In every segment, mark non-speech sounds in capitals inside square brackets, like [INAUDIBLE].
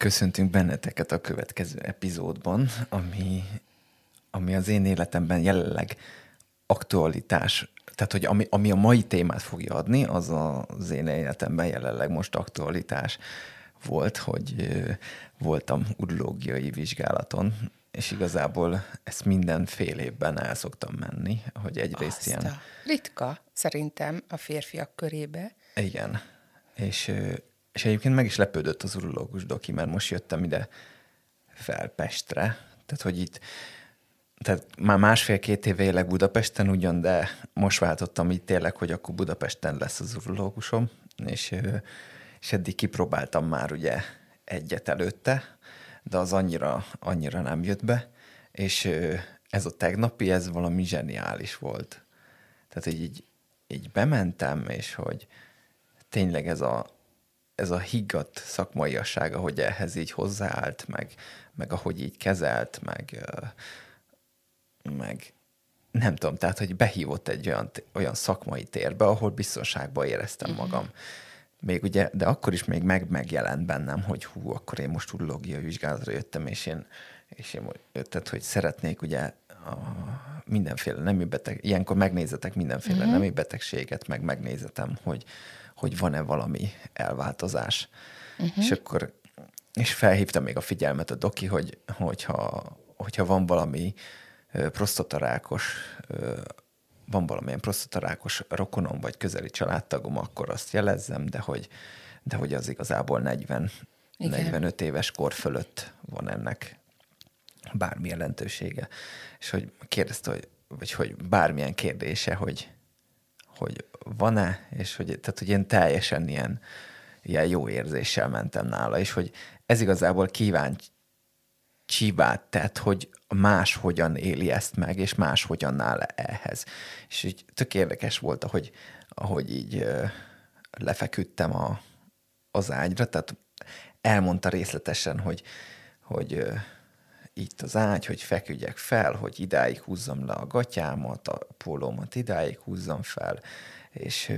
Köszöntünk benneteket a következő epizódban, ami, ami az én életemben jelenleg aktualitás, tehát hogy ami, ami a mai témát fogja adni, az az én életemben jelenleg most aktualitás volt, hogy ö, voltam urológiai vizsgálaton, és igazából ezt minden fél évben el szoktam menni, hogy egyrészt Azt ilyen... a ritka, szerintem, a férfiak körébe. Igen. És, ö, és egyébként meg is lepődött az urológus doki, mert most jöttem ide fel Pestre. Tehát, hogy itt tehát már másfél-két éve élek Budapesten ugyan, de most váltottam így tényleg, hogy akkor Budapesten lesz az urológusom, és, és eddig kipróbáltam már ugye egyet előtte, de az annyira, annyira nem jött be, és ez a tegnapi, ez valami zseniális volt. Tehát így, így bementem, és hogy tényleg ez a, ez a higgadt szakmaiassága, hogy ehhez így hozzáállt, meg, meg ahogy így kezelt, meg, meg nem tudom, tehát, hogy behívott egy olyan, olyan szakmai térbe, ahol biztonságban éreztem magam. Még ugye, de akkor is még meg, megjelent bennem, hogy hú, akkor én most urológiai vizsgálatra jöttem, és én, és én tehát, hogy szeretnék ugye a mindenféle nemű beteg, ilyenkor megnézetek mindenféle uh-huh. nemű betegséget, meg megnézetem, hogy, hogy van-e valami elváltozás. Uh-huh. És akkor és felhívta még a figyelmet a doki, hogy, hogyha, hogyha van valami prostatarákos, van valamilyen prostatarákos rokonom vagy közeli családtagom, akkor azt jelezzem, de hogy, de hogy az igazából 40, Igen. 45 éves kor fölött van ennek bármi jelentősége. És hogy kérdezte, hogy, vagy hogy bármilyen kérdése, hogy, hogy van-e, és hogy, tehát, hogy én teljesen ilyen, ilyen jó érzéssel mentem nála, és hogy ez igazából kíváncsivát tett, hogy más hogyan éli ezt meg, és más hogyan áll ehhez. És így tök érdekes volt, ahogy, ahogy így lefeküdtem a, az ágyra, tehát elmondta részletesen, hogy, hogy itt az ágy, hogy feküdjek fel, hogy idáig húzzam le a gatyámat, a pólómat idáig húzzam fel, és,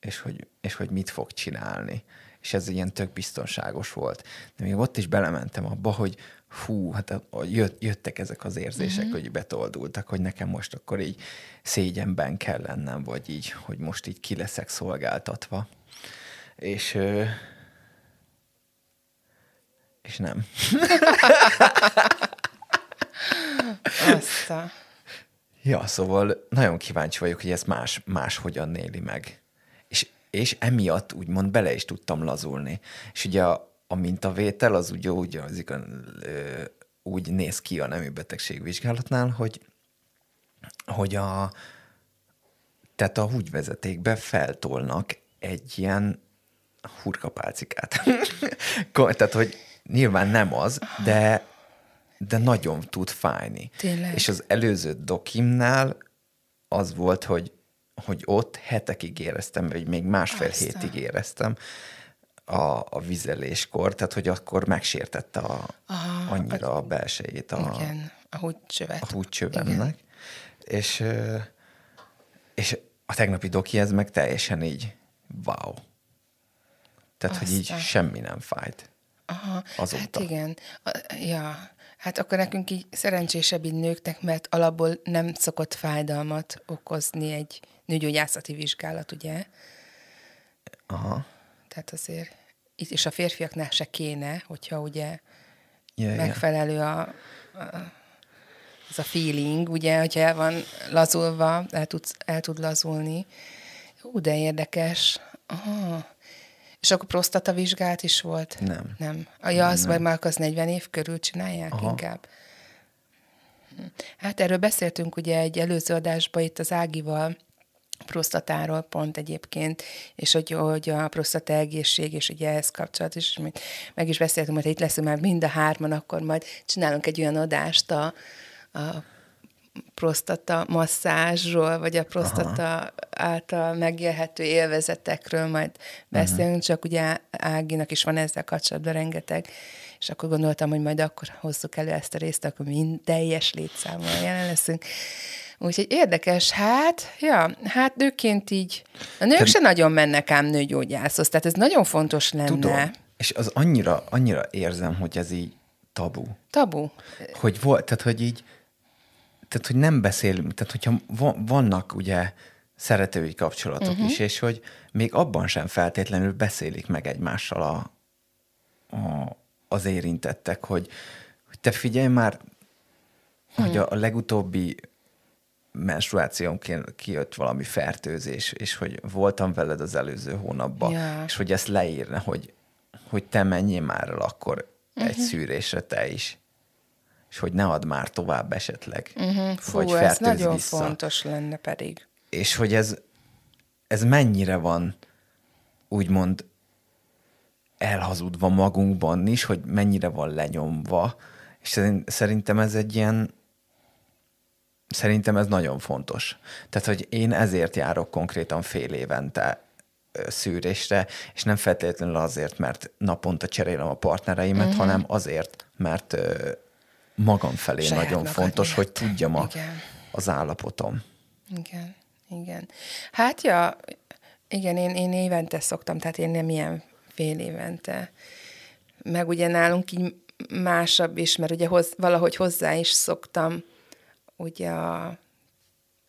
és, hogy, és hogy mit fog csinálni. És ez ilyen tök biztonságos volt. De még ott is belementem abba, hogy fú, hát jött, jöttek ezek az érzések, hogy betoldultak, hogy nekem most akkor így szégyenben kell lennem, vagy így, hogy most így ki leszek szolgáltatva. És, és nem. Azt a... Ja, szóval nagyon kíváncsi vagyok, hogy ezt más, más hogyan éli meg. És, és emiatt úgymond bele is tudtam lazulni. És ugye a, a mintavétel az ugye úgy, az úgy néz ki a nemű betegség vizsgálatnál, hogy, hogy a, tehát a húgyvezetékbe feltolnak egy ilyen hurkapálcikát. [LAUGHS] Tehát, hogy nyilván nem az, de, de nagyon tud fájni. Tényleg? És az előző dokimnál az volt, hogy, hogy ott hetekig éreztem, vagy még másfél Aztán. hétig éreztem a, a vizeléskor, tehát hogy akkor megsértette a, Aha, annyira a belsejét a, Igen, a húgycsövet. a húgycsövemnek. És, és a tegnapi doki ez meg teljesen így wow. Tehát, hogy így Aztán. semmi nem fájt. Aha, azóta. hát igen. Ja, hát akkor nekünk így szerencsésebb így nőknek, mert alapból nem szokott fájdalmat okozni egy nőgyógyászati vizsgálat, ugye? Aha. Tehát azért itt is a férfiaknál se kéne, hogyha ugye ja. megfelelő a, a, az a feeling, ugye, hogyha el van lazulva, el, tudsz, el tud lazulni. Hú, de érdekes. Aha. És akkor prostata vizsgálat is volt? Nem. Nem. A ja, az vagy már az 40 év körül csinálják Aha. Inkább. Hát erről beszéltünk ugye egy előző adásban itt az Ágival, prostatáról pont egyébként, és hogy, hogy a prostata egészség, és ugye ehhez kapcsolat is, és meg is beszéltünk, hogy itt leszünk már mind a hárman, akkor majd csinálunk egy olyan adást a, a prostata masszázsról, vagy a prostata Aha. által megélhető élvezetekről majd beszélünk, uh-huh. csak ugye Áginak is van ezzel kapcsolatban rengeteg, és akkor gondoltam, hogy majd akkor hozzuk elő ezt a részt, akkor mind teljes létszámmal jelen leszünk. Úgyhogy érdekes, hát, ja, hát nőként így, a nők Te... se nagyon mennek ám nőgyógyászhoz, tehát ez nagyon fontos lenne. Tudom, és az annyira, annyira érzem, hogy ez így tabu. Tabu. Hogy volt, tehát hogy így, tehát hogy nem beszélünk, tehát hogyha vannak ugye szeretői kapcsolatok uh-huh. is, és hogy még abban sem feltétlenül beszélik meg egymással a, a, az érintettek, hogy, hogy te figyelj már, hmm. hogy a, a legutóbbi menstruációnként kijött valami fertőzés, és hogy voltam veled az előző hónapban, ja. és hogy ezt leírna, hogy, hogy te menjél már el akkor uh-huh. egy mhm. szűrésre te is és hogy ne add már tovább esetleg, uh-huh. Fú, vagy ez nagyon vissza. fontos lenne pedig. És hogy ez, ez mennyire van úgymond elhazudva magunkban is, hogy mennyire van lenyomva, és szerintem ez egy ilyen Szerintem ez nagyon fontos. Tehát, hogy én ezért járok konkrétan fél évente szűrésre, és nem feltétlenül azért, mert naponta cserélem a partnereimet, uh-huh. hanem azért, mert magam felé Saját nagyon fontos, hogy tudjam a, igen. az állapotom. Igen, igen. Hát ja, igen, én, én évente szoktam, tehát én nem ilyen fél évente. Meg ugye nálunk így másabb is, mert ugye hoz, valahogy hozzá is szoktam ugye a,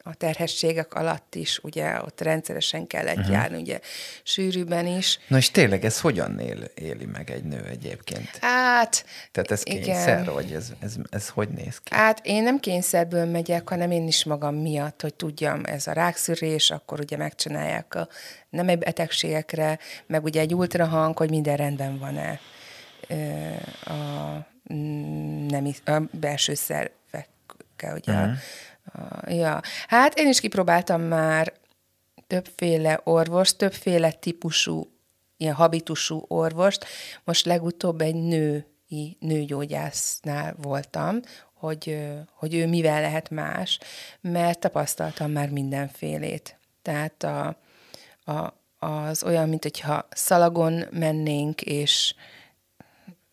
a terhességek alatt is, ugye ott rendszeresen kellett uh-huh. járni, ugye sűrűben is. Na és tényleg ez hogyan él, éli meg egy nő egyébként? Hát, Tehát ez kényszer, igen. vagy ez, ez, ez hogy néz ki? Hát én nem kényszerből megyek, hanem én is magam miatt, hogy tudjam, ez a rákszűrés, akkor ugye megcsinálják a nem betegségekre, meg ugye egy ultrahang, hogy minden rendben van-e a, nem, a belső szerv kell, ugye. Uh-huh. A, ja. Hát én is kipróbáltam már többféle orvos, többféle típusú, ilyen habitusú orvost. Most legutóbb egy női nőgyógyásznál voltam, hogy, hogy ő mivel lehet más, mert tapasztaltam már mindenfélét. Tehát a, a, az olyan, mint hogyha szalagon mennénk, és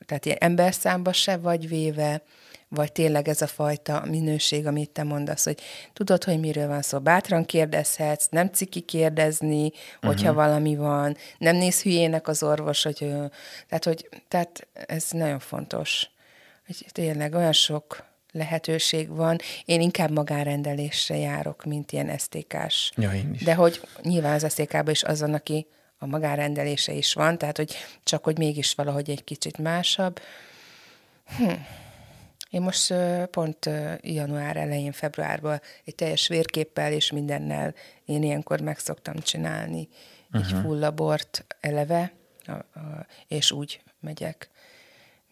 tehát ilyen emberszámba se vagy véve, vagy tényleg ez a fajta minőség, amit te mondasz, hogy tudod, hogy miről van szó, bátran kérdezhetsz, nem ciki kérdezni, uh-huh. hogyha valami van, nem néz hülyének az orvos, hogy tehát, hogy, tehát ez nagyon fontos, hogy tényleg olyan sok lehetőség van. Én inkább magárendelésre járok, mint ilyen esztékás. Ja, én is. De hogy nyilván az esztékában is azon, aki a magárendelése is van, tehát hogy csak hogy mégis valahogy egy kicsit másabb. Hm. Én most pont január elején, februárban egy teljes vérképpel és mindennel én ilyenkor meg szoktam csinálni uh-huh. egy full labort eleve, és úgy megyek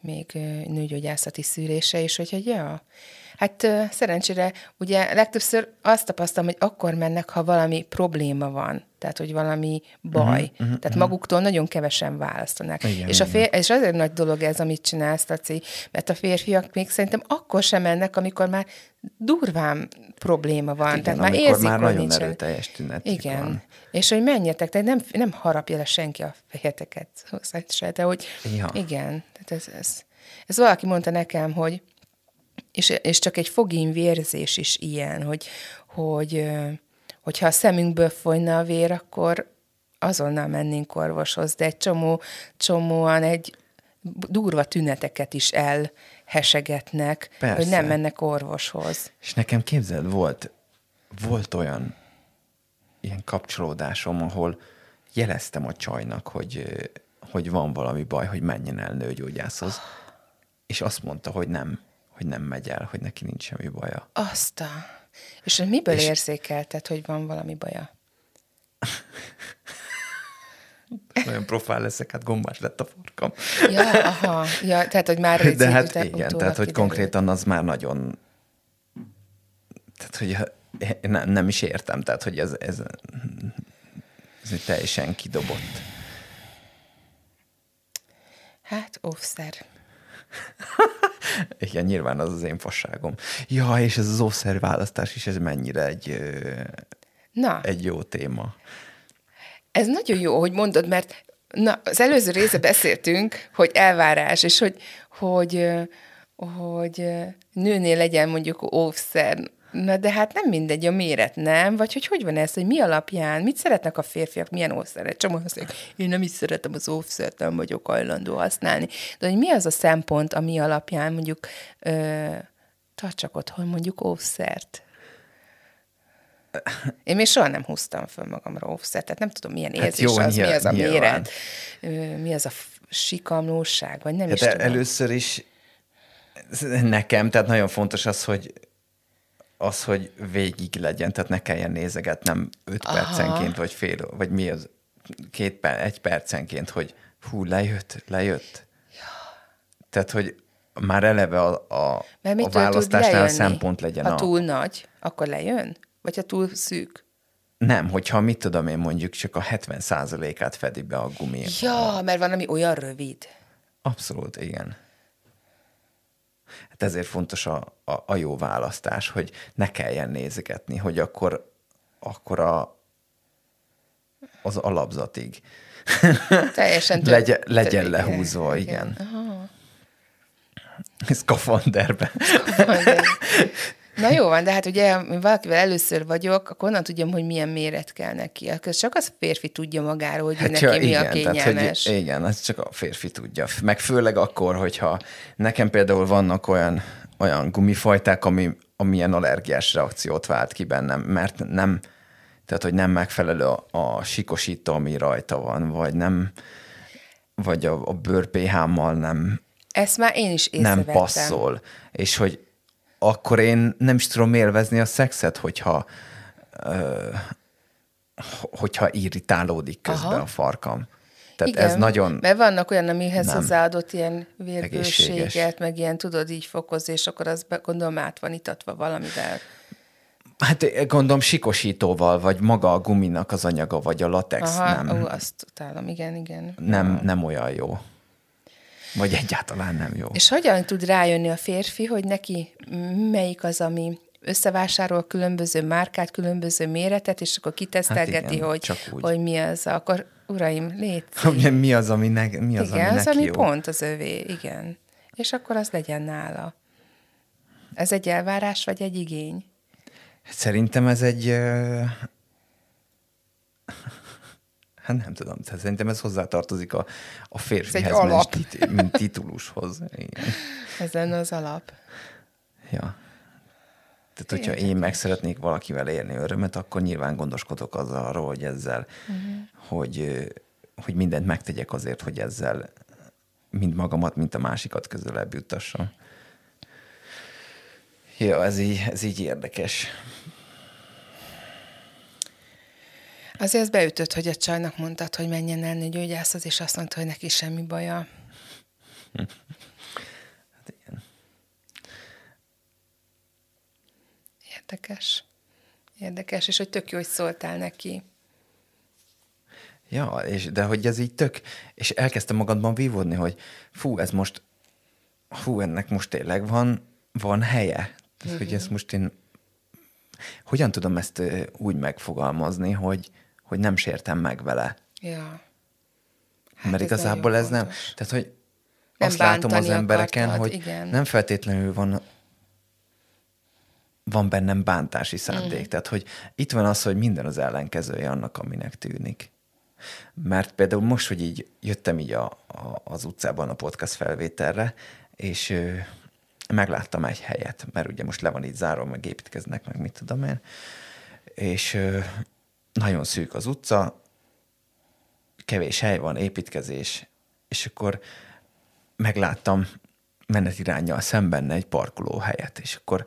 még nőgyógyászati szűrése is, hogy ja, Hát szerencsére ugye legtöbbször azt tapasztalom, hogy akkor mennek, ha valami probléma van, tehát hogy valami baj. Uh-huh, uh-huh, tehát uh-huh. maguktól nagyon kevesen választanak. Igen, és, a fér, és azért nagy dolog ez, amit csinálsz, Laci, mert a férfiak még szerintem akkor sem mennek, amikor már durván probléma van. Igen, tehát már érzik, már nagyon nincsen. erőteljes tünet. Igen. Van. És hogy menjetek, tehát nem, nem harapja le senki a fejeteket se, de hogy ja. igen, tehát ez, ez, ez valaki mondta nekem, hogy és, és csak egy fogény vérzés is ilyen, hogy, hogy hogyha a szemünkből folyna a vér, akkor azonnal mennénk orvoshoz, de egy csomó, csomóan egy durva tüneteket is elhesegetnek, Persze. hogy nem mennek orvoshoz. És nekem képzeld, volt, volt olyan ilyen kapcsolódásom, ahol jeleztem a csajnak, hogy, hogy van valami baj, hogy menjen el nőgyógyászhoz, és azt mondta, hogy nem hogy nem megy el, hogy neki nincs semmi baja. Azt. És miből és... érzékelted, hogy van valami baja? [LAUGHS] Nagyon profál leszek, hát gombás lett a farkam. ja, aha. Ja, tehát, hogy már De hát igen, tehát, hogy konkrétan az már nagyon... Tehát, hogy nem, nem is értem, tehát hogy ez, ez, ez egy teljesen kidobott. Hát, offszer. [LAUGHS] Igen, nyilván az az én fasságom. Ja, és ez az offszer választás is, ez mennyire egy, Na, egy jó téma. Ez nagyon jó, hogy mondod, mert na, az előző része beszéltünk, hogy elvárás, és hogy, hogy, hogy nőnél legyen mondjuk óvszer. Na de hát nem mindegy a méret, nem? Vagy hogy hogy van ez, hogy mi alapján, mit szeretnek a férfiak, milyen óvszeret? Csomó azt mondják, én nem is szeretem az óvszert, nem vagyok hajlandó használni. De hogy mi az a szempont, ami alapján mondjuk ö, tartsak otthon mondjuk óvszert? Én még soha nem húztam föl magamra óvszert, tehát nem tudom, milyen Hát érzés jó, az, mi nyilván- az a nyilván. méret, mi az a sikamlóság, vagy nem is Hát el- tudom. először is nekem, tehát nagyon fontos az, hogy az, hogy végig legyen, tehát ne kelljen nézegetnem öt Aha. percenként, vagy fél, vagy mi az, két per, egy percenként, hogy hú, lejött, lejött. Tehát, hogy már eleve a, a, Mert a választásnál lejönni? szempont legyen Ha a... túl nagy, akkor lejön? Vagy ha túl szűk? Nem, hogyha mit tudom én mondjuk csak a 70%-át fedi be a gumi. Ja, mert van, ami olyan rövid. Abszolút, igen. Hát ezért fontos a, a, a jó választás, hogy ne kelljen nézegetni, hogy akkor, akkor a, az alapzatig [LAUGHS] Teljesen [LAUGHS] tök- legyen, legyen tök- lehúzva, igen. Szkafanderbe. igen. [LAUGHS] Na jó van, de hát ugye, ha valakivel először vagyok, akkor onnan tudjam, hogy milyen méret kell neki. Akkor csak az férfi tudja magáról, hogy hát neki ja, mi igen, a kényelmes. Tehát, hogy igen, ez csak a férfi tudja. Meg főleg akkor, hogyha nekem például vannak olyan, olyan gumifajták, ami, ami ilyen allergiás reakciót vált ki bennem, mert nem, tehát, hogy nem megfelelő a, a sikosító, ami rajta van, vagy nem, vagy a, a bőr pH-mal nem, Ezt már én is nem észrevettem. passzol. És hogy akkor én nem is tudom élvezni a szexet, hogyha ö, hogyha irritálódik közben Aha. a farkam. Tehát Igen, ez nagyon... Mert vannak olyan, amihez nem hozzáadott ilyen egészséges. meg ilyen, tudod, így fokozni, és akkor az be- gondolom át van itatva valamivel. Hát gondolom sikosítóval, vagy maga a guminak az anyaga, vagy a latex Aha, nem, ó, azt utálom, igen, igen. nem, nem olyan jó. Vagy egyáltalán nem jó. És hogyan tud rájönni a férfi, hogy neki melyik az, ami összevásárol különböző márkát, különböző méretet, és akkor kitesztelgeti, Hát igen, hogy, hogy mi az, akkor uraim, légy. [LAUGHS] Ugye, mi az, ami, ne, mi az, igen, ami az, ami jó? pont az övé, igen. És akkor az legyen nála. Ez egy elvárás, vagy egy igény? Szerintem ez egy... ö, Hát nem tudom, tehát szerintem ez hozzátartozik a, a férfihez, alap. mint, tit- mint titulushoz. Igen. Ez lenne az alap. Ja. Tehát, hogyha én meg szeretnék valakivel érni örömet, akkor nyilván gondoskodok az arról, hogy ezzel, uh-huh. hogy, hogy mindent megtegyek azért, hogy ezzel mind magamat, mint a másikat közelebb juttassam. Ja, ez így, ez így érdekes. Azért ez beütött, hogy a csajnak mondtad, hogy menjen el gyógyászhoz, és azt mondta, hogy neki semmi baja. Hát igen. Érdekes. Érdekes, és hogy tök jó, hogy szóltál neki. Ja, és, de hogy ez így tök, és elkezdtem magadban vívódni, hogy fú, ez most, fú, ennek most tényleg van, van helye. Tehát, hogy ezt most én, hogyan tudom ezt úgy megfogalmazni, hogy, hogy nem sértem meg vele. Ja. Hát Mert ez igazából ez nem, fontos. tehát hogy Nem azt látom az embereken, akartad, hogy igen. nem feltétlenül van van bennem bántási szándék. Mhm. Tehát, hogy itt van az, hogy minden az ellenkezője annak, aminek tűnik. Mert például most, hogy így jöttem így a, a, az utcában a podcast felvételre, és ö, megláttam egy helyet, mert ugye most le van így zárva, meg építkeznek, meg mit tudom én, és ö, nagyon szűk az utca, kevés hely van, építkezés, és akkor megláttam menetirányjal szemben egy parkoló helyet, és akkor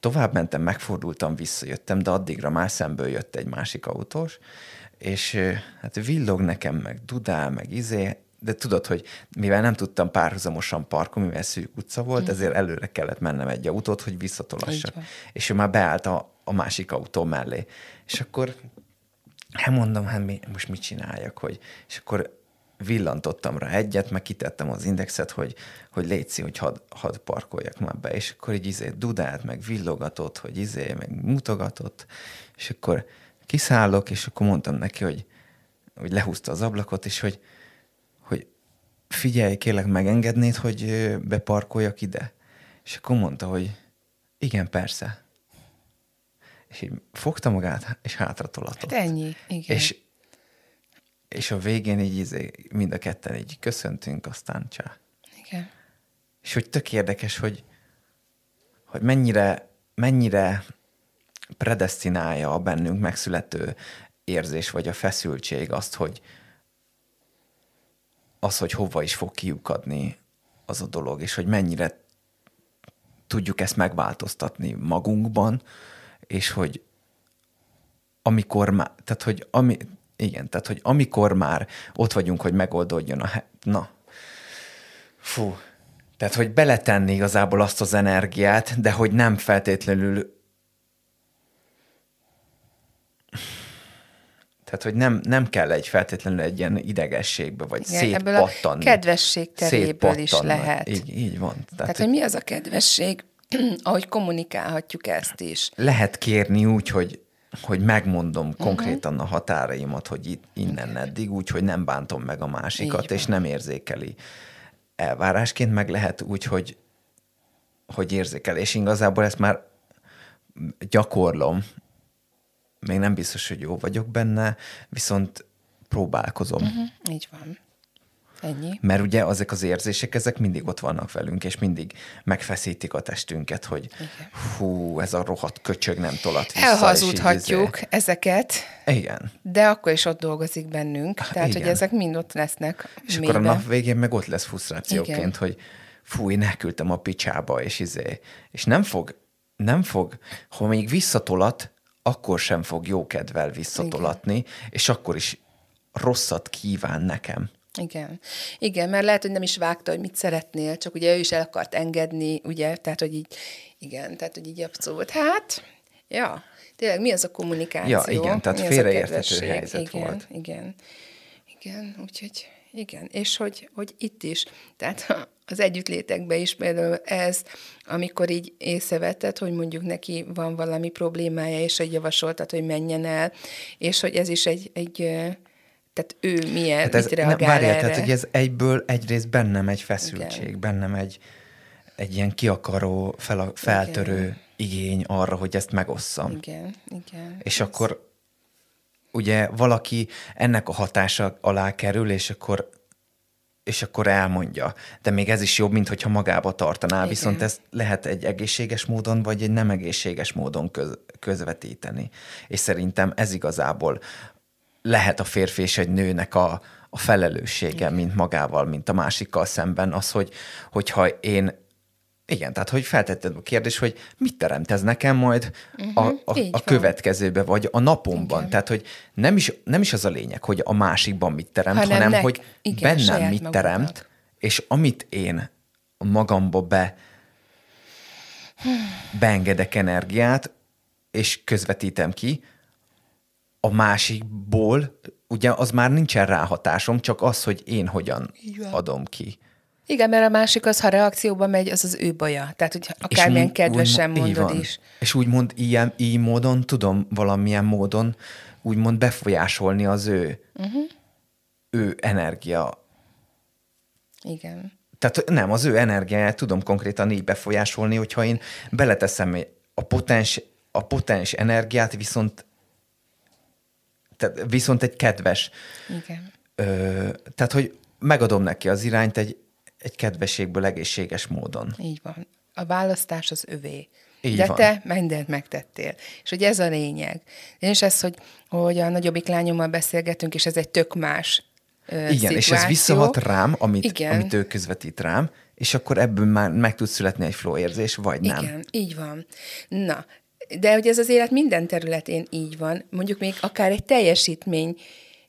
tovább mentem, megfordultam, visszajöttem, de addigra már szemből jött egy másik autós, és hát villog nekem, meg dudál, meg izé, de tudod, hogy mivel nem tudtam párhuzamosan parkolni, mivel szűk utca volt, ezért előre kellett mennem egy autót, hogy visszatolassak. És ő már beállt a, a másik autó mellé. És akkor hát mondom, hát mi, most mit csináljak, hogy, és akkor villantottam rá egyet, meg kitettem az indexet, hogy, hogy létszi, hogy hadd had parkoljak már be, és akkor így izé dudált, meg villogatott, hogy izé, meg mutogatott, és akkor kiszállok, és akkor mondtam neki, hogy, hogy lehúzta az ablakot, és hogy, hogy figyelj, kérlek megengednéd, hogy beparkoljak ide? És akkor mondta, hogy igen, persze. És így fogta magát, és hátra tolatott. Hát ennyi, igen. És, és a végén így izé, mind a ketten így köszöntünk, aztán csá. Igen. És hogy tök érdekes, hogy, hogy mennyire, mennyire predestinálja a bennünk megszülető érzés, vagy a feszültség azt, hogy az, hogy hova is fog kiukadni az a dolog, és hogy mennyire tudjuk ezt megváltoztatni magunkban, és hogy amikor már, tehát hogy ami, igen, tehát hogy amikor már ott vagyunk, hogy megoldódjon a, na, fú, tehát hogy beletenni igazából azt az energiát, de hogy nem feltétlenül Tehát, hogy nem, nem kell egy feltétlenül egy ilyen idegességbe, vagy Igen, szétpattanni. Ebből a kedvesség teréből is lehet. Így, így van. Tehát, Tehát, hogy mi az a kedvesség, [CLEARS THROAT] ahogy kommunikálhatjuk ezt is. Lehet kérni úgy, hogy hogy megmondom uh-huh. konkrétan a határaimat, hogy itt, innen eddig, úgy, hogy nem bántom meg a másikat, és nem érzékeli elvárásként, meg lehet úgy, hogy, hogy érzékel. És igazából ezt már gyakorlom, még nem biztos, hogy jó vagyok benne, viszont próbálkozom. Uh-huh. Így van. Ennyi. Mert ugye ezek az érzések, ezek mindig ott vannak velünk, és mindig megfeszítik a testünket, hogy Igen. hú, ez a rohadt köcsög nem tolat vissza. Elhazudhatjuk izé... ezeket. Igen. De akkor is ott dolgozik bennünk. Tehát, Igen. hogy ezek mind ott lesznek. És mélyben. akkor a nap végén meg ott lesz frusztrációként, Igen. hogy fú, én elküldtem a picsába, és izé, és nem fog, nem fog, ha még visszatolat, akkor sem fog jókedvel visszatolatni, Igen. és akkor is rosszat kíván nekem. Igen. Igen, mert lehet, hogy nem is vágta, hogy mit szeretnél, csak ugye ő is el akart engedni, ugye, tehát, hogy így, igen, tehát, hogy így abszolút. Hát, ja, tényleg mi az a kommunikáció? Ja, igen, tehát félreérthető helyzet igen, volt. Igen, igen, úgyhogy igen, és hogy, hogy itt is, tehát az együttlétekben is például ez, amikor így észrevetted, hogy mondjuk neki van valami problémája, és hogy javasoltad, hogy menjen el, és hogy ez is egy, egy tehát ő milyen, hát ez, mit reagál várjál, erre. tehát hogy ez egyből egyrészt bennem egy feszültség, Igen. bennem egy, egy ilyen kiakaró, fel, feltörő Igen. igény arra, hogy ezt megosszam. Igen, igen. És ez... akkor ugye valaki ennek a hatása alá kerül, és akkor és akkor elmondja. De még ez is jobb, mint hogyha magába tartaná, Igen. viszont ez lehet egy egészséges módon, vagy egy nem egészséges módon köz, közvetíteni. És szerintem ez igazából lehet a férfi és egy nőnek a, a felelőssége, mint magával, mint a másikkal szemben, az, hogy, hogyha én igen, tehát hogy feltetted a kérdés, hogy mit teremt ez nekem majd uh-huh, a, a, a következőbe, vagy a napomban. Igen. Tehát, hogy nem is, nem is az a lényeg, hogy a másikban mit teremt, hanem, hanem nek, hogy igen, bennem mit magunknak. teremt, és amit én magamba be beengedek energiát, és közvetítem ki, a másikból, ugye az már nincsen ráhatásom, csak az, hogy én hogyan adom ki. Igen, mert a másik az, ha reakcióba megy, az az ő baja. Tehát, hogy akármilyen kedvesen úgy, mondod van. is. És úgymond ilyen, így módon tudom valamilyen módon úgymond befolyásolni az ő, uh-huh. ő energia. Igen. Tehát nem, az ő energiáját tudom konkrétan így befolyásolni, hogyha én beleteszem a potens, a potens energiát, viszont tehát viszont egy kedves. Igen. Ö, tehát, hogy megadom neki az irányt egy, egy kedvességből egészséges módon. Így van. A választás az övé. Így De van. te mindent megtettél. És hogy ez a lényeg. És ez, hogy, hogy a nagyobbik lányommal beszélgetünk, és ez egy tök más ö, Igen, szituáció. és ez visszahat rám, amit, Igen. amit ő közvetít rám, és akkor ebből már meg tud születni egy flow érzés, vagy nem. Igen, így van. Na, de hogy ez az élet minden területén így van, mondjuk még akár egy teljesítmény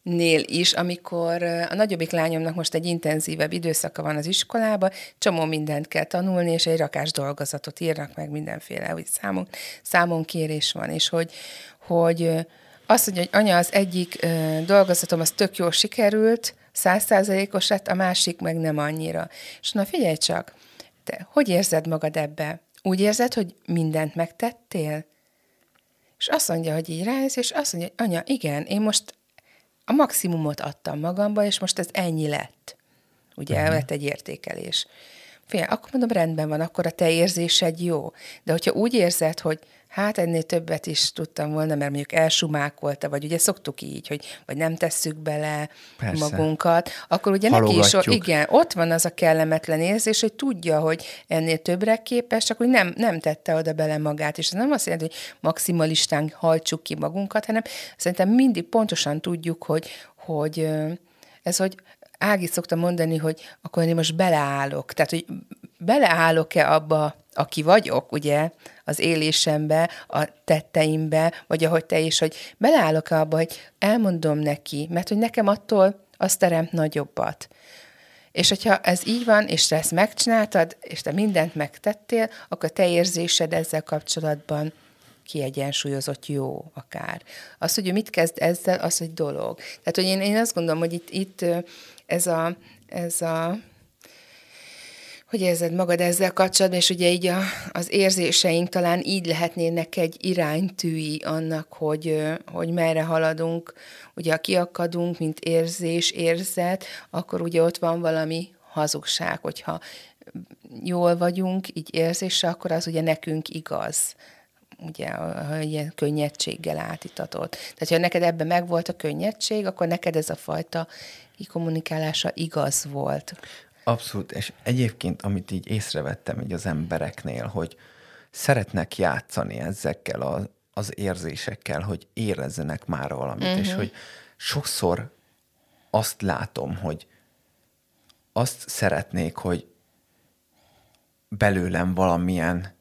nél is, amikor a nagyobbik lányomnak most egy intenzívebb időszaka van az iskolába, csomó mindent kell tanulni, és egy rakás dolgozatot írnak meg mindenféle, hogy számon, számon kérés van, és hogy, hogy azt mondja, hogy anya, az egyik dolgozatom az tök jól sikerült, százszázalékos lett, a másik meg nem annyira. És na figyelj csak, te hogy érzed magad ebbe? Úgy érzed, hogy mindent megtettél? És azt mondja, hogy így rájössz, és azt mondja, hogy anya, igen, én most a maximumot adtam magamba, és most ez ennyi lett. Ugye uh-huh. lett egy értékelés. Fél, akkor mondom, rendben van, akkor a te érzésed jó. De hogyha úgy érzed, hogy hát ennél többet is tudtam volna, mert mondjuk elsumákolta, vagy ugye szoktuk így, hogy vagy nem tesszük bele Persze. magunkat, akkor ugye neki is, igen, ott van az a kellemetlen érzés, hogy tudja, hogy ennél többre képes, csak hogy nem, nem tette oda bele magát, és ez nem azt jelenti, hogy maximalistán hajtsuk ki magunkat, hanem szerintem mindig pontosan tudjuk, hogy, hogy ez, hogy Ági szokta mondani, hogy akkor én most beleállok. Tehát, hogy beleállok-e abba, aki vagyok, ugye, az élésembe, a tetteimbe, vagy ahogy te is, hogy beleállok-e abba, hogy elmondom neki, mert hogy nekem attól az teremt nagyobbat. És hogyha ez így van, és te ezt megcsináltad, és te mindent megtettél, akkor te érzésed ezzel kapcsolatban kiegyensúlyozott jó akár. Az, hogy ő mit kezd ezzel, az egy dolog. Tehát, hogy én, én azt gondolom, hogy itt, itt ez a, ez a hogy érzed magad ezzel kapcsolatban, és ugye így a, az érzéseink talán így lehetnének egy iránytűi annak, hogy, hogy merre haladunk. Ugye ha kiakadunk, mint érzés, érzet, akkor ugye ott van valami hazugság, hogyha jól vagyunk, így érzése, akkor az ugye nekünk igaz ugye, ilyen könnyedséggel átitatott. Tehát, ha neked ebben megvolt a könnyedség, akkor neked ez a fajta kommunikálása igaz volt. Abszolút, és egyébként, amit így észrevettem így az embereknél, hogy szeretnek játszani ezekkel a, az érzésekkel, hogy érezzenek már valamit, uh-huh. és mhm. hogy sokszor azt látom, hogy azt szeretnék, hogy belőlem valamilyen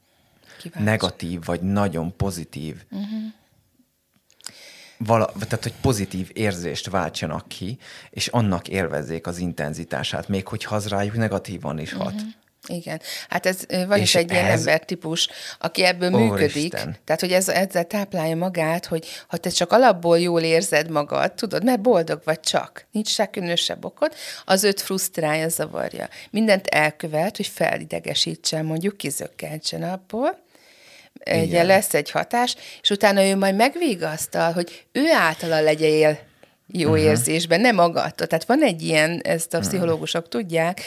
Kíváncsi. negatív, vagy nagyon pozitív uh-huh vala, tehát, hogy pozitív érzést váltsanak ki, és annak élvezzék az intenzitását, még hogyha az rájuk negatívan is hat. Uh-huh. Igen. Hát ez van és is egy ez... ilyen embertípus, aki ebből Ó, működik. Isten. Tehát, hogy ez, ezzel táplálja magát, hogy ha te csak alapból jól érzed magad, tudod, mert boldog vagy csak, nincs se különösebb okod, az őt frusztrálja, zavarja. Mindent elkövet, hogy felidegesítsen, mondjuk kizökkentsen abból, egy, lesz egy hatás, és utána ő majd megvigasztal, hogy ő általa legyél jó uh-huh. érzésben, nem magadtól. Tehát van egy ilyen, ezt a pszichológusok uh-huh. tudják,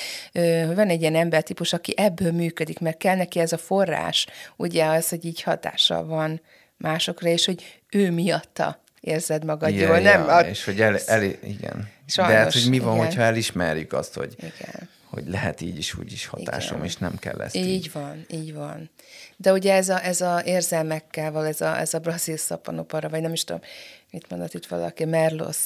hogy van egy ilyen embertípus, aki ebből működik, mert kell neki ez a forrás, ugye az, hogy így hatással van másokra, és hogy ő miatta érzed magad ja, jól, ja, nem? A... És hogy el, el, igen. Sajnos, De hát, hogy mi van, igen. hogyha elismerjük azt, hogy, igen. Hogy lehet így is, úgy is hatásom, igen. és nem kell ezt így. Így van, így van. De ugye ez a, ez a érzelmekkel, ez a, ez a brazil szapanopara, vagy nem is tudom, mit mondott itt valaki, Merlos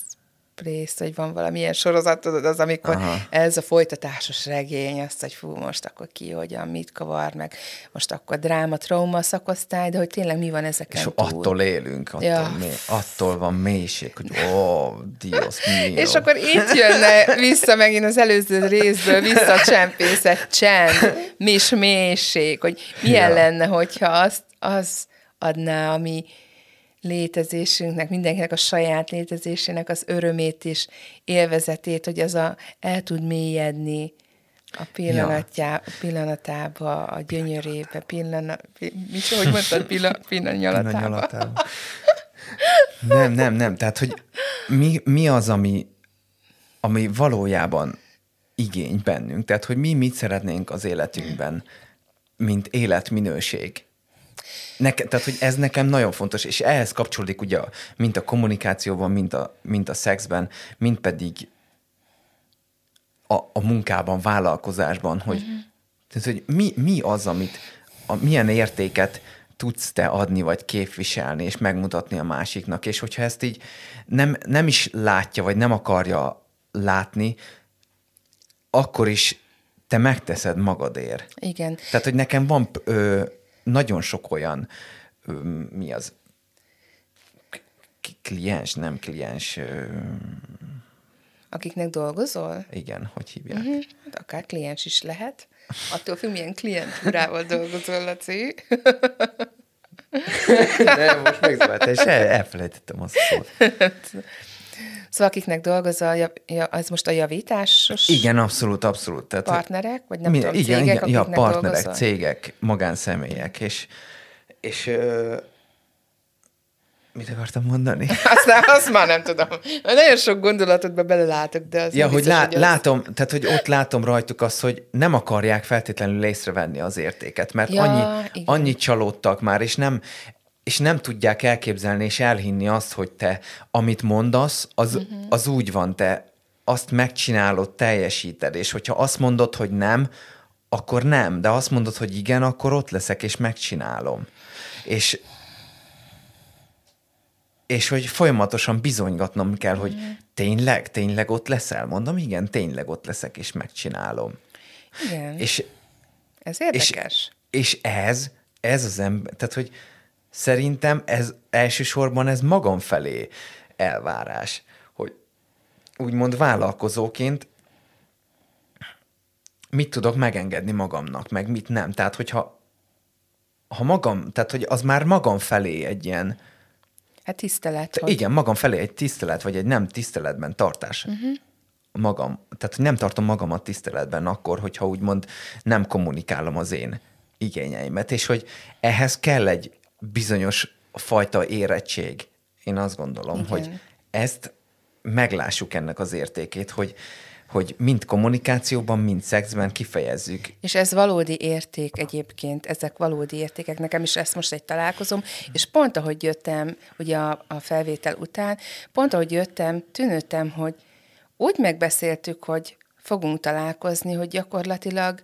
Place, hogy van valamilyen sorozat, tudod, az, amikor Aha. ez a folytatásos regény, azt, hogy fú, most akkor ki hogyan, mit kavar, meg most akkor dráma, trauma szakosztály, de hogy tényleg mi van ezeken És túl. attól élünk, attól, ja. mély, attól van mélység, hogy ó, Dios mio. És akkor itt jönne vissza megint az előző részből, vissza a csempészet csend, mis mélység, hogy milyen ja. lenne, hogyha azt, az adná, ami, létezésünknek, mindenkinek a saját létezésének az örömét is, élvezetét, hogy az a, el tud mélyedni a pillanatjá, ja. pillanatába, a gyönyörébe, pillanat, mit, hogy mondtad, pillanat, pillanatnyalatába. Nem, nem, nem. Tehát, hogy mi, mi az, ami, ami valójában igény bennünk? Tehát, hogy mi mit szeretnénk az életünkben, mint életminőség? Neke, tehát, hogy ez nekem nagyon fontos, és ehhez kapcsolódik ugye mint a kommunikációban, mint a, mint a szexben, mint pedig a, a munkában, vállalkozásban, hogy, uh-huh. tehát, hogy mi, mi az, amit, a, milyen értéket tudsz te adni, vagy képviselni, és megmutatni a másiknak, és hogyha ezt így nem, nem is látja, vagy nem akarja látni, akkor is te megteszed magadért. Igen. Tehát, hogy nekem van ö, nagyon sok olyan, mi az, kliens, nem kliens, Akiknek dolgozol? igen, hogy hívják. Hm, Hát akár kliens is lehet. Attól függ, milyen klientúrával dolgozol, Laci. [LAUGHS] De most megzavart, és el, elfelejtettem azt a szót. [LAUGHS] Szóval akiknek dolgozol, ja, ja, az most a javításos Igen, abszolút, abszolút. Tehát, partnerek, vagy nem Mi- tudom, igen, cégek, igen, ja, partnerek, dolgozol? cégek, magánszemélyek, és, és ö, mit akartam mondani? [LAUGHS] Aztán azt már nem tudom. Nagyon sok gondolatodba belelátok, de az Ja, hogy biztos, lá, az- látom, tehát hogy ott látom rajtuk azt, hogy nem akarják feltétlenül észrevenni az értéket, mert Ja, annyi, igen. annyit csalódtak már, és nem, és nem tudják elképzelni és elhinni azt, hogy te, amit mondasz, az, uh-huh. az úgy van, te azt megcsinálod, teljesíted, és hogyha azt mondod, hogy nem, akkor nem, de azt mondod, hogy igen, akkor ott leszek, és megcsinálom. És és hogy folyamatosan bizonygatnom kell, hogy Mhm. tényleg, tényleg ott leszel? Mondom, igen, tényleg ott leszek, és megcsinálom. Igen, És, ez érdekes. és ez, ez az ember, tehát hogy szerintem ez elsősorban ez magam felé elvárás, hogy úgymond vállalkozóként mit tudok megengedni magamnak, meg mit nem. Tehát, hogyha ha magam, tehát, hogy az már magam felé egy ilyen, Hát tisztelet, Te- hogy Igen, magam felé egy tisztelet, vagy egy nem tiszteletben tartás. Uh-huh. Magam, tehát nem tartom magamat tiszteletben akkor, hogyha úgymond nem kommunikálom az én igényeimet, és hogy ehhez kell egy bizonyos fajta érettség. Én azt gondolom, Igen. hogy ezt meglássuk ennek az értékét, hogy, hogy mind kommunikációban, mind szexben kifejezzük. És ez valódi érték egyébként, ezek valódi értékek. Nekem is ezt most egy találkozom, és pont ahogy jöttem, ugye a, a felvétel után, pont ahogy jöttem, tűnődtem, hogy úgy megbeszéltük, hogy fogunk találkozni, hogy gyakorlatilag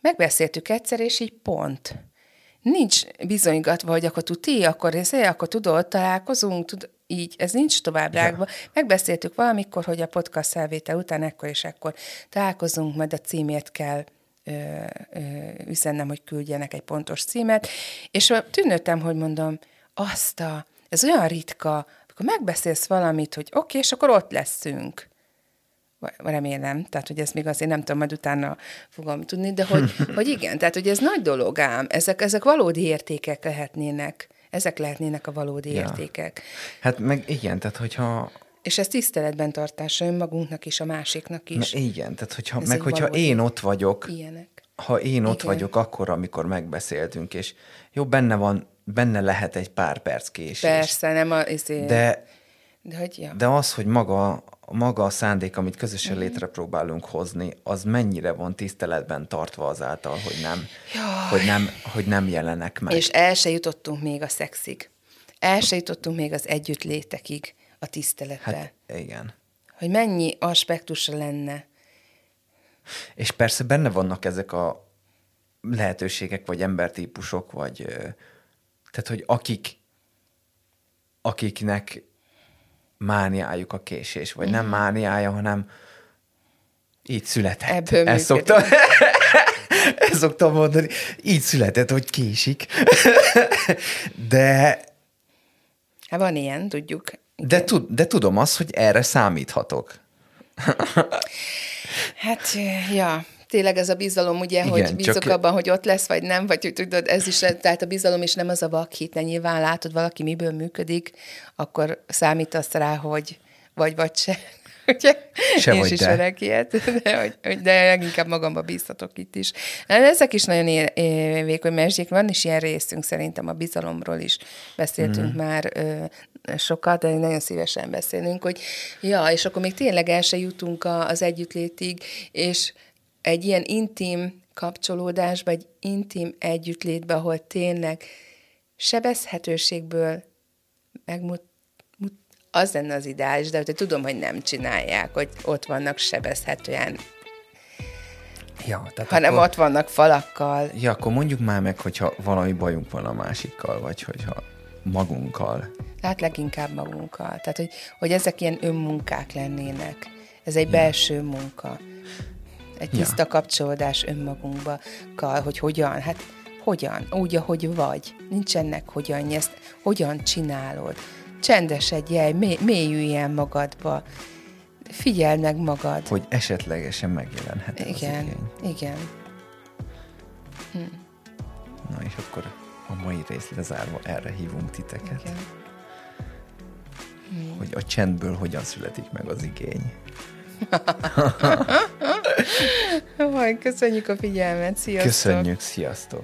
megbeszéltük egyszer, és így pont. Nincs bizonygatva, hogy akkor tuti, akkor ez, akkor tudod, találkozunk, tud, így, ez nincs tovább rágva. Megbeszéltük valamikor, hogy a podcast felvétel után ekkor és ekkor találkozunk, majd a címért kell ö, ö, üzennem, hogy küldjenek egy pontos címet, és tűnődtem, hogy mondom, azt a, ez olyan ritka, akkor megbeszélsz valamit, hogy oké, okay, és akkor ott leszünk. Remélem, tehát hogy ezt még azért nem tudom, majd utána fogom tudni, de hogy, [LAUGHS] hogy igen, tehát hogy ez nagy dolog ám, ezek, ezek valódi értékek lehetnének, ezek lehetnének a valódi Ja. értékek. Hát meg igen, tehát hogyha És ez tiszteletben tartása önmagunknak is, a másiknak is. Na, igen, tehát hogyha, Ez meg hogyha én ott vagyok, Ilyenek. ha én ott Igen. vagyok akkor, amikor megbeszéltünk, és jó, benne van, benne lehet egy pár perc késés. Persze, nem a, ezért, De, de hogy ja. de az, hogy maga, maga a szándék, amit közösen Mhm. létre próbálunk hozni, az mennyire van tiszteletben tartva azáltal, hogy nem, hogy nem, hogy nem jelenek meg. És el se jutottunk még a szexig. El se jutottunk még az együttlétekig a tiszteletbe. Hát. Igen. Hogy mennyi aspektusa lenne. És persze benne vannak ezek a lehetőségek, vagy embertípusok, vagy tehát, hogy akik, akiknek mániájuk a késés, vagy nem mániája, hanem így született. Mhm. Ebből Ezt szoktam, [LAUGHS] ezt szoktam mondani. Így született, hogy késik. [LAUGHS] De, Hát van ilyen, tudjuk. de, tud, de tudom azt, hogy erre számíthatok. Hát, ja, tényleg ez a bizalom, ugye, Igen, hogy csak- bízok abban, hogy ott lesz, vagy nem, vagy tudod, ez is, tehát a bizalom is nem az a vakhit, de nyilván látod, valaki miből működik, akkor számítasz rá, hogy vagy vagy se. [LAUGHS] Ugye? Se Én is ismerek ilyet, [LAUGHS] de, hogy, hogy de leginkább magamba bízhatok itt is. Ezek is nagyon é- é- vékony mesdjék, van is ilyen részünk szerintem a bizalomról is beszéltünk mm. már ö, sokat, de nagyon szívesen beszélünk, hogy ja, és akkor még tényleg el se jutunk a, az együttlétig, és egy ilyen intim kapcsolódásba, egy intim együttlétbe, ahol tényleg sebezhetőségből megmut, mut, az lenne az ideális, de hogy tudom, hogy nem csinálják, hogy ott vannak sebezhetően, Ja, tehát hanem akkor, ott vannak falakkal. Ja, akkor mondjuk már meg, hogyha valami bajunk van a másikkal, vagy hogyha magunkkal. Hát leginkább magunkkal. Tehát, hogy, hogy ezek ilyen önmunkák lennének. Ez egy belső munka. Egy Ja. tiszta kapcsolódás önmagunkba, hogy hogyan, hát hogyan, úgy, ahogy vagy. Nincsenek hogyan, ezt hogyan csinálod. Csendesedj mély, mélyülj el magadba. Figyeld meg magad. Hogy esetlegesen megjelenhet az Igen, igen. Na és akkor a mai rész lezárva erre hívunk titeket, igen. hogy a csendből hogyan születik meg az igény. Vaj, köszönjük a figyelmet, sziasztok! Köszönjük, sziasztok!